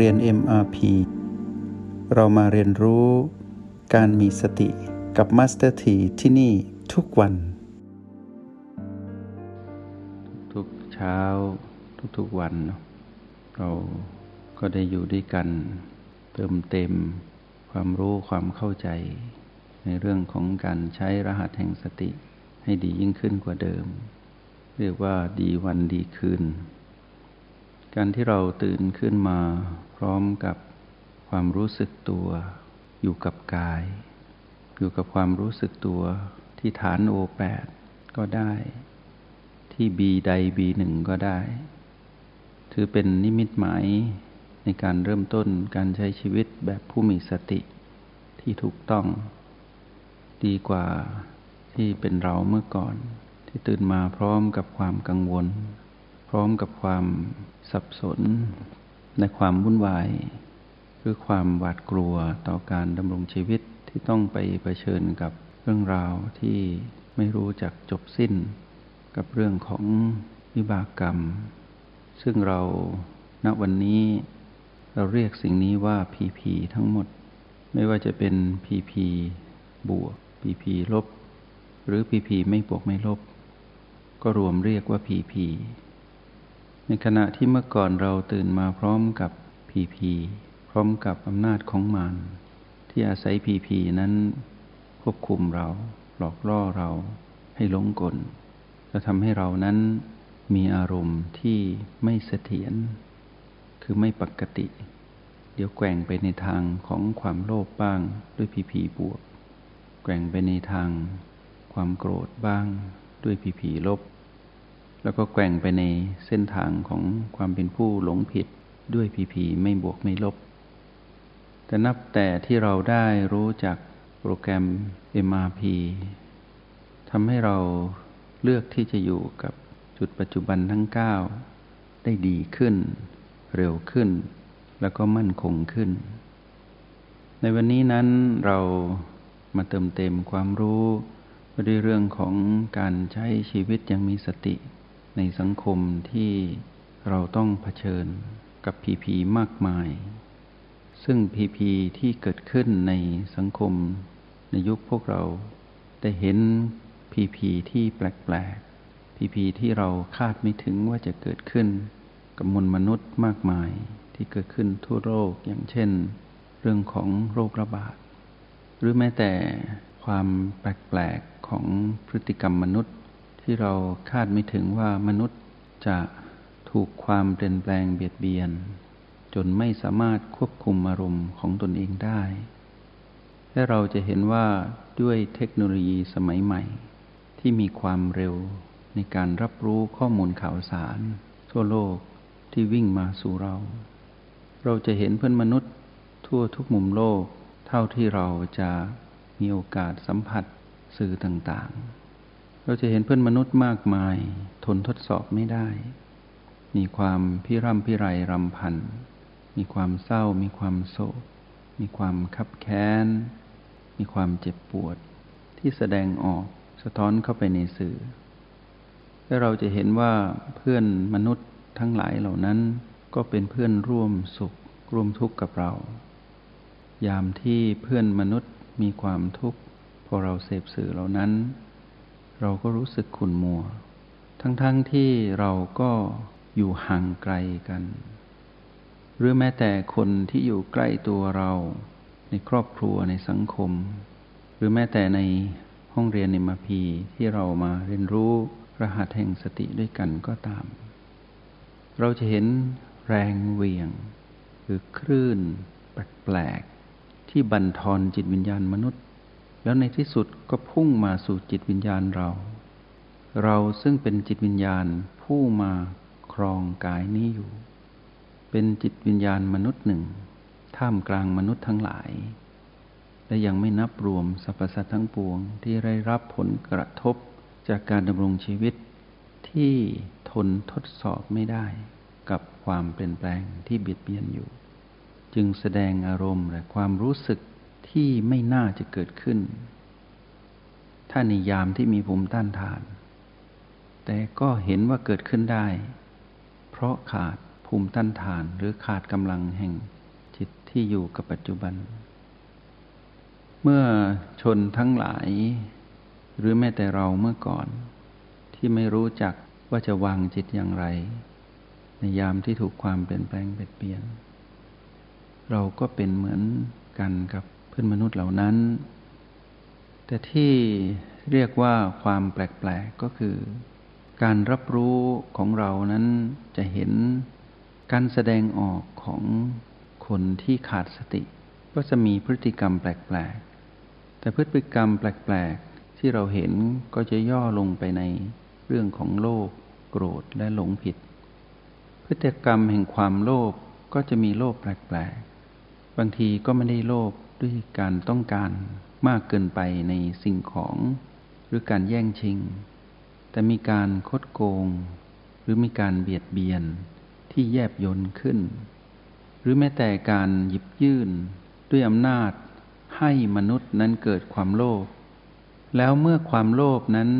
เรียน MRP เรามาเรียนรู้การมีสติกับ Master T ที่ที่นี่ทุกวัน ทุกเช้าทุกๆวันเนาะเราก็ได้อยู่ด้วยกัน เติมเต็มความรู้ความเข้าใจ ในเรื่องของการใช้รหัสแห่งสติให้ดียิ่งขึ้นกว่าเดิม เรียกว่าดีวันดีคืน การที่เราตื่นขึ้นมาพร้อมกับความรู้สึกตัว อยู่กับกาย อยู่กับความรู้สึกตัวที่ฐานโอแปดก็ได้ ที่บีใดบีหนึ่งก็ได้ ถือเป็นนิมิตหมายในการเริ่มต้นการใช้ชีวิตแบบผู้มีสติที่ถูกต้อง ดีกว่าที่เป็นเราเมื่อก่อน ที่ตื่นมาพร้อมกับความกังวล ร้อมกับความสับสนในความวุ่นวายหรือความหวาดกลัวต่อการดำรงชีวิตที่ต้องไปเผชิญกับเรื่องราวที่ไม่รู้จักจบสิ้น กับเรื่องของวิบากกรรม ซึ่งเราณวันนี้ เราเรียกสิ่งนี้ว่าพีพีทั้งหมด ไม่ว่าจะเป็นพีพีบวกพีพีลบ หรือพีพีไม่บวกไม่ลบ ก็รวมเรียกว่าพีพี ในขณะที่เมื่อก่อนเราตื่นมาพร้อมกับพีพีพร้อมกับอำนาจของมารที่อาศัยพีพีนั้นควบคุมเรา หลอกล่อเราให้หลงกลจะทำให้เรานั้นมีอารมณ์ที่ไม่เสถียรคือไม่ปกติ เดี๋ยวแกว่งไปในทางของความโลภบ้างด้วยพีพีบวก แกว่งไปในทางความโกรธบ้างด้วยพีพีลบ แล้วก็แกว่งไปในเส้นทางของความเป็นผู้หลงผิดด้วยพีพีไม่บวกไม่ลบ แต่นับแต่ที่เราได้รู้จักโปรแกรม MRP ทำให้เราเลือกที่จะอยู่กับจุดปัจจุบันทั้ง 9 ได้ดีขึ้น เร็วขึ้น แล้วก็มั่นคงขึ้น ในวันนี้นั้นเรามาเติมเต็มความรู้ด้วยเรื่องของการใช้ชีวิตอย่างมีสติ ในสังคมที่เราต้องเผชิญกับพีพีมากมาย ซึ่งพีพีที่เกิดขึ้นในสังคมในยุคพวกเราได้เห็นพีพีที่แปลกๆพีพีที่เราคาดไม่ถึงว่าจะเกิดขึ้น กับมวลมนุษย์มากมายที่เกิดขึ้นทั่วโลกอย่างเช่น เรื่องของโรคระบาด หรือแม้แต่ความแปลกๆของพฤติกรรมมนุษย์ ที่เราคาดไม่ถึงว่ามนุษย์จะถูกความเปลี่ยนแปลงเบียดเบียน จนไม่สามารถควบคุมอารมณ์ของตนเองได้ และเราจะเห็นว่าด้วยเทคโนโลยีสมัยใหม่ ที่มีความเร็วในการรับรู้ข้อมูลข่าวสาร ทั่วโลกที่วิ่งมาสู่เรา เราจะเห็นเพื่อนมนุษย์ทั่วทุกมุมโลก เท่าที่เราจะมีโอกาสสัมผัสสื่อต่างๆ เราจะเห็นเพื่อนมนุษย์มากมาย ทนทดสอบไม่ได้ มีความพิร่ำพิไรรำพัน มีความเศร้า มีความโศก มีความคับแค้น มีความเจ็บปวด ที่แสดงออกสะท้อนเข้าไปในสื่อ และเราจะเห็นว่าเพื่อนมนุษย์ทั้งหลายเหล่านั้น ก็เป็นเพื่อนร่วมสุข ร่วมทุกข์กับเรา ยามที่เพื่อนมนุษย์มีความทุกข์พอเราเสพสื่อเหล่านั้น เราก็รู้สึกขุ่นมัว ทั้งๆทที่เราก็อยู่ห่างไกลกัน หรือแม้แต่คนที่อยู่ใกล้ตัวเรา ในครอบครัวในสังคม หรือแม้แต่ในห้องเรียนในมาพีที่เรามาเรียนรู้รหัสแห่งสติด้วยกันก็ตาม เราจะเห็นแรงเวียง หรือคลื่นแปลกๆที่บันทอนจิตวิญญาณมนุษย์ แล้วในที่สุดก็พุ่งมาสู่จิตวิญญาณเรา เราซึ่งเป็นจิตวิญญาณผู้มาครองกายนี้อยู่ เป็นจิตวิญญาณมนุษย์หนึ่ง ท่ามกลางมนุษย์ทั้งหลาย และยังไม่นับรวมสรรพสัตว์ทั้งปวงที่ได้รับผลกระทบจากการดำรงชีวิตที่ทนทดสอบไม่ได้กับความเปลี่ยนแปลงที่เบียดเบียนอยู่ จึงแสดงอารมณ์และความรู้สึก ที่ไม่น่าจะเกิดขึ้น ถ้าในยามที่มีภูมิต้านทาน แต่ก็เห็นว่าเกิดขึ้นได้ เพราะขาดภูมิต้านทานหรือขาดกำลังแห่งจิตที่อยู่กับปัจจุบัน เมื่อชนทั้งหลาย หรือแม้แต่เราเมื่อก่อน ที่ไม่รู้จักว่าจะวางจิตอย่างไร ในยามที่ถูกความเปลี่ยนแปลงเปลี่ยนเราก็เป็นเหมือนกันกับ พื่อนมนุษย์เหล่านั้น แต่ที่เรียกว่าความแปลกๆก็คือ การรับรู้ของเรานั้นจะเห็นการแสดงออกของคนที่ขาดสติ ก็จะมีพฤติกรรมแปลกๆ แต่พฤติกรรมแปลกๆ ที่เราเห็นก็จะย่อลงไปในเรื่องของโลภโกรธและหลงผิด พฤติกรรมแห่งความโลภก็จะมีโลภแปลกๆ บางทีก็ไม่ได้โลภ ด้วยการต้องการมากเกินไปในสิ่งของหรือการแย่งชิง แต่มีการคดโกง หรือมีการเบียดเบียนที่แยบยนขึ้น หรือแม้แต่การหยิบยื่นด้วยอำนาจให้มนุษย์นั้นเกิดความโลภแล้วเมื่อความโลภนั้น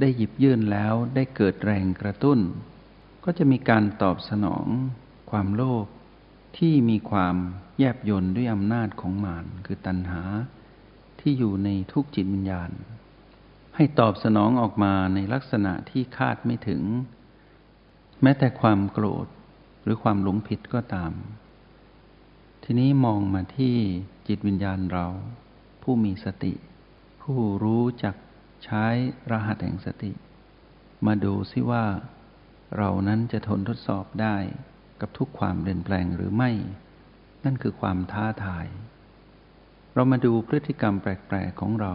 ได้หยิบยื่นแล้วได้เกิดแรงกระตุ้น ก็จะมีการตอบสนอง ความโลภ ที่มีความแยบยนด้วยอำนาจของมารคือตัณหา ที่อยู่ในทุกจิตวิญญาณ ให้ตอบสนองออกมาในลักษณะที่คาดไม่ถึง แม้แต่ความโกรธหรือความหลงผิดก็ตาม ทีนี้มองมาที่จิตวิญญาณเรา ผู้มีสติ ผู้รู้จักใช้รหัสแห่งสติ มาดูซิว่า เรานั้นจะทนทดสอบได้ กับทุกความเปลี่ยนแปลงหรือไม่ นั่นคือความท้าทาย เรามาดูพฤติกรรมแปลกๆของเรา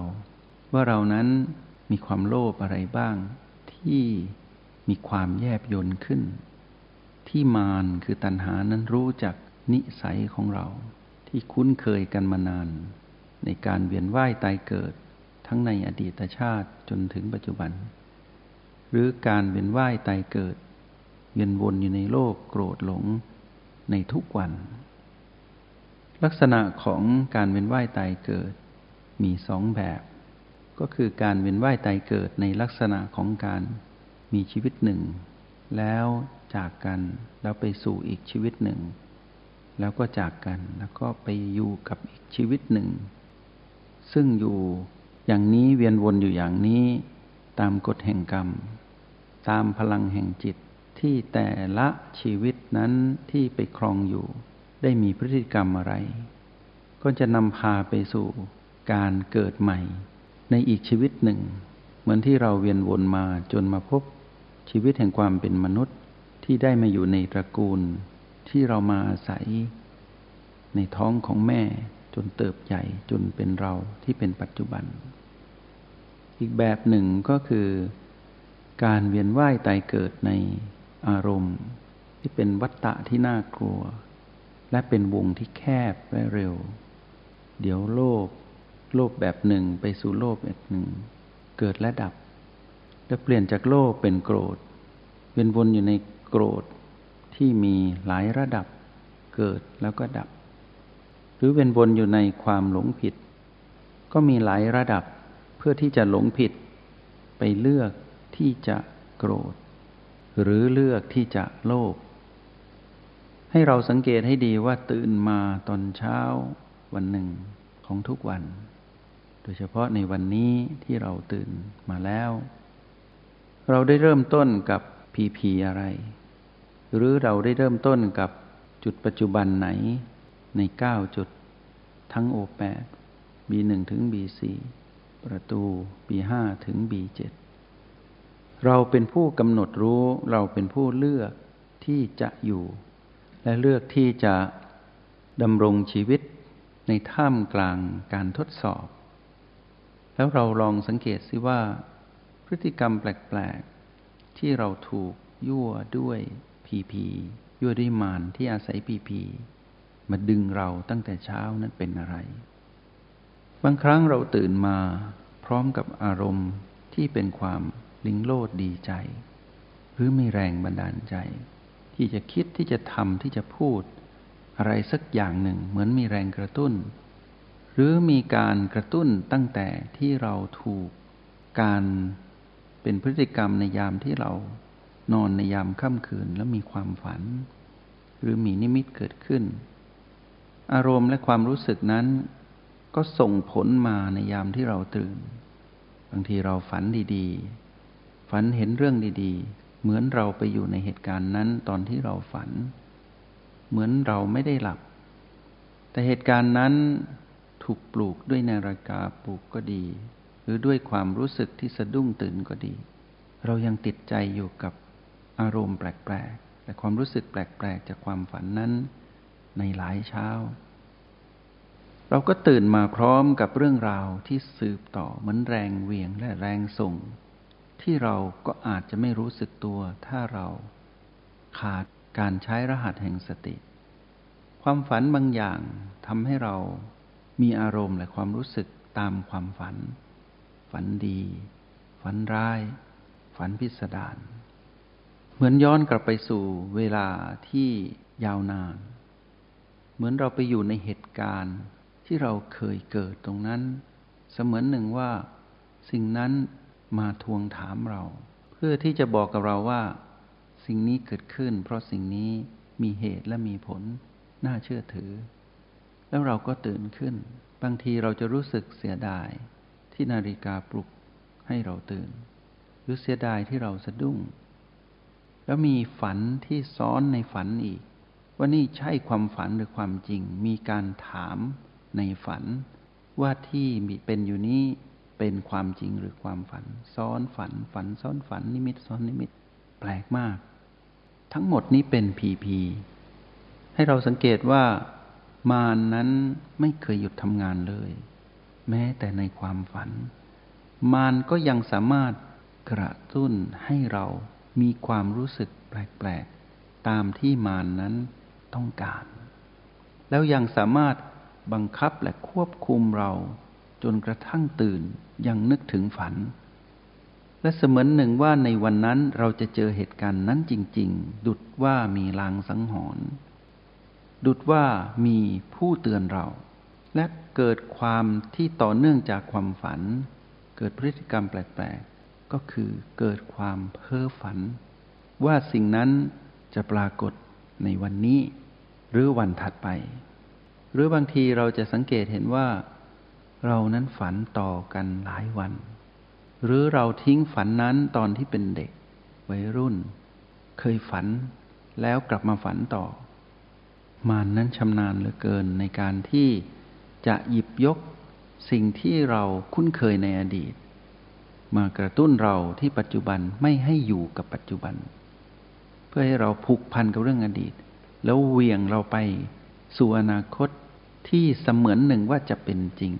ว่าเรานั้นมีความโลภอะไรบ้าง ที่มีความแยบยนขึ้น ที่มารคือตัณหานั้นรู้จักนิสัยของเรา ที่คุ้นเคยกันมานาน ในการเวียนว่ายตายเกิด ทั้งในอดีตชาติจนถึงปัจจุบัน หรือการเวียนว่ายตายเกิด เวียนวนอยู่ในโลกโกรธหลงในทุกวัน ลักษณะของการเวียนว่ายตายเกิดมีสองแบบ ก็คือการเวียนว่ายตายเกิดในลักษณะของการมีชีวิตหนึ่ง แล้วจากกันแล้วไปสู่อีกชีวิตหนึ่ง แล้วก็จากกันแล้วก็ไปอยู่กับอีกชีวิตหนึ่ง ซึ่งอยู่อย่างนี้เวียนวนอยู่อย่างนี้ตามกฎแห่งกรรม ตามพลังแห่งจิต ที่แต่ละชีวิตนั้นที่ไปครองอยู่ ได้มีพฤติกรรมอะไร ก็จะนำพาไปสู่การเกิดใหม่ ในอีกชีวิตหนึ่ง เหมือนที่เราเวียนวนมาจนมาพบชีวิตแห่งความเป็นมนุษย์ที่ได้มาอยู่ในตระกูล ที่เรามาอาศัย ในท้องของแม่จนเติบใหญ่จนเป็นเราที่เป็นปัจจุบัน อีกแบบหนึ่งก็คือ การเวียนว่ายตายเกิดใน อารมณ์ ที่เป็นวัตตะที่น่ากลัว และเป็นวงที่แคบและเร็ว เดี๋ยวโลภโลภแบบหนึ่งไปสู่โลภแบบหนึ่ง เกิดและดับ แล้วเปลี่ยนจากโลภเป็นโกรธเวียนวนอยู่ในโกรธที่มีหลายระดับเกิดแล้วก็ดับ หรือเวียนวนอยู่ในความหลงผิด ก็มีหลายระดับเพื่อที่จะหลงผิด ไปเลือกที่จะโกรธ หรือเลือกที่จะโลภให้เราสังเกตให้ดีว่าตื่นมาตอนเช้าวันหนึ่งของทุกวัน โดยเฉพาะในวันนี้ที่เราตื่นมาแล้ว เราได้เริ่มต้นกับพีพีอะไร หรือเราได้เริ่มต้นกับจุดปัจจุบันไหนในเก้าจุดทั้งโอแปดบีหนึ่งถึงบีสี่ประตูบีห้าถึงบี เราเป็นผู้กำหนดรู้เราเป็นผู้เลือกที่จะอยู่ และเลือกที่จะดำรงชีวิตในท่ามกลางการทดสอบ แล้วเราลองสังเกตสิว่า พฤติกรรมแปลก ๆ ที่เราถูกยั่วด้วยพีพียั่วด้วยมารที่อาศัยพีพีมาดึงเราตั้งแต่เช้านั้นเป็นอะไร บางครั้งเราตื่นมาพร้อมกับอารมณ์ที่เป็นความ ลิงโลดดีใจ หรือมีแรงบันดาลใจ ที่จะคิดที่จะทำที่จะพูด อะไรสักอย่างหนึ่งเหมือนมีแรงกระตุ้น หรือมีการกระตุ้นตั้งแต่ที่เราถูกการเป็นพฤติกรรมในยามที่เรานอนในยามค่ำคืนแล้วมีความฝัน หรือมีนิมิตเกิดขึ้น อารมณ์และความรู้สึกนั้น ก็ส่งผลมาในยามที่เราตื่น บางทีเราฝันดี ๆ ฝันเห็นเรื่องดีๆ เหมือนเราไปอยู่ในเหตุการณ์นั้นตอนที่เราฝัน เหมือนเราไม่ได้หลับ แต่เหตุการณ์นั้นถูกปลูกด้วยนาฬิกาปลูกก็ดี หรือด้วยความรู้สึกที่สะดุ้งตื่นก็ดี เรายังติดใจอยู่กับอารมณ์แปลกๆ และความรู้สึกแปลกๆ จากความฝันนั้นในหลายเช้า เราก็ตื่นมาพร้อมกับเรื่องราวที่สืบต่อเหมือนแรงเวียงและแรงส่ง ที่เราก็อาจจะไม่รู้สึกตัว ถ้าเราขาดการใช้รหัสแห่งสติ ความฝันบางอย่างทำให้เรามีอารมณ์และความรู้สึกตามความฝัน ฝันดี ฝันร้าย ฝันพิสดารเหมือนย้อนกลับไปสู่เวลาที่ยาวนาน เหมือนเราไปอยู่ในเหตุการณ์ที่เราเคยเกิดตรงนั้น เสมือนหนึ่งว่า สิ่งนั้น มาทวงถามเรา เพื่อที่จะบอกกับเราว่า สิ่งนี้เกิดขึ้น เพราะสิ่งนี้มีเหตุและมีผล น่าเชื่อถือ แล้วเราก็ตื่นขึ้น บางทีเราจะรู้สึกเสียดาย ที่นาฬิกาปลุกให้เราตื่น หรือเสียดายที่เราสะดุ้ง แล้วมีฝันที่ซ้อนในฝันอีก ว่านี่ใช่ความฝันหรือความจริง มีการถามในฝันว่าที่มีเป็นอยู่นี้ เป็นความจริงหรือความฝัน ซ้อนฝันฝันซ้อนฝันนิมิตซ้อนนิมิต แปลกมาก ทั้งหมดนี้เป็นผีผีให้เราสังเกตว่ามารนนั้นไม่เคยหยุดทำงานเลย แม้แต่ในความฝัน มารก็ยังสามารถกระตุ้นให้เรามีความรู้สึกแปลกๆ ตามที่มารนนั้นต้องการ แล้วยังสามารถบังคับและควบคุมเรา จนกระทั่งตื่นยังนึกถึงฝัน และเสมือนหนึ่งว่าในวันนั้นเราจะเจอเหตุการณ์นั้นจริง ๆ ดุดว่ามีลางสังหรณ์ดุดว่ามีผู้เตือนเรา และเกิดความที่ต่อเนื่องจากความฝัน เกิดพฤติกรรมแปลกๆ ก็คือเกิดความเพ้อฝัน ว่าสิ่งนั้นจะปรากฏในวันนี้ หรือวันถัดไป หรือบางทีเราจะสังเกตเห็นว่า เรานั้นฝันต่อกันหลายวัน หรือเราทิ้งฝันนั้นตอนที่เป็นเด็กวัยรุ่น เคยฝันแล้วกลับมาฝันต่อ มานนั้นชำนาญเหลือเกินในการที่จะหยิบยกสิ่งที่เราคุ้นเคยในอดีต มากระตุ้นเราที่ปัจจุบันไม่ให้อยู่กับปัจจุบัน เพื่อให้เราผูกพันกับเรื่องอดีต แล้วเวียงเราไปสู่อนาคตที่เสมือนหนึ่งว่าจะเป็นจริง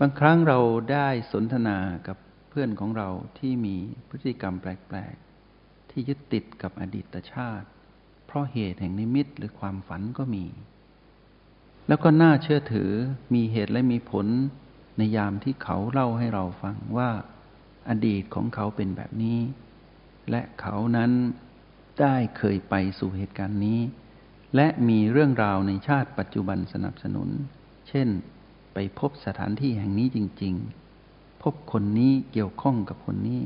บางครั้งเราได้สนทนากับเพื่อนของเราที่มีพฤติกรรมแปลก ๆ ที่ยึดติดกับอดีตชาติ เพราะเหตุแห่งนิมิตหรือความฝันก็มี แล้วก็น่าเชื่อถือมีเหตุและมีผลในยามที่เขาเล่าให้เราฟังว่าอดีตของเขาเป็นแบบนี้ และเขานั้นได้เคยไปสู่เหตุการณ์นี้ และมีเรื่องราวในชาติปัจจุบันสนับสนุน เช่น ไปพบสถานที่แห่งนี้จริง ๆ พบคนนี้เกี่ยวข้องกับคนนี้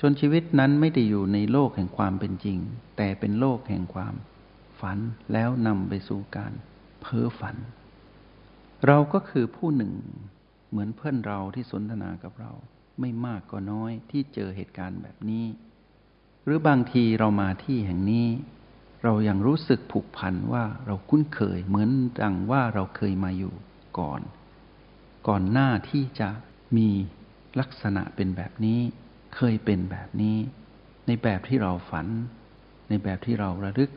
จนชีวิตนั้นไม่ได้อยู่ในโลกแห่งความเป็นจริง แต่เป็นโลกแห่งความฝันแล้วนำไปสู่การเพ้อฝัน เราก็คือผู้หนึ่ง เหมือนเพื่อนเราที่สนทนากับเรา ไม่มากก็น้อยที่เจอเหตุการณ์แบบนี้ หรือบางทีเรามาที่แห่งนี้ เรายังรู้สึกผูกพันว่าเราคุ้นเคยเหมือนดังว่าเราเคยมาอยู่ ก่อน ก่อนหน้าที่จะมีลักษณะเป็นแบบนี้ เคยเป็นแบบนี้ ในแบบที่เราฝัน ในแบบที่เราระลึก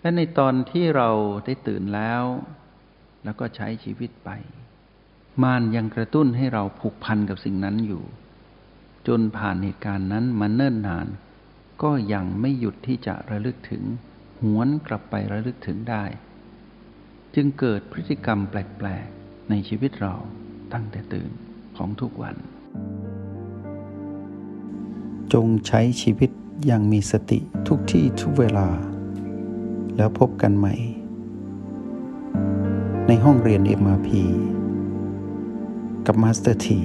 และในตอนที่เราได้ตื่นแล้ว แล้วก็ใช้ชีวิตไป มานยังกระตุ้นให้เราผูกพันกับสิ่งนั้นอยู่ จนผ่านเหตุการณ์นั้นมาเนิ่นนาน ก็ยังไม่หยุดที่จะระลึกถึง หวนกลับไประลึกถึงได้ จึงเกิดพฤติกรรมแปลกๆ ในชีวิตเราตั้งแต่ตื่นของทุกวัน จงใช้ชีวิตอย่างมีสติทุกที่ทุกเวลา แล้วพบกันใหม่ ในห้องเรียน MRP กับ Master T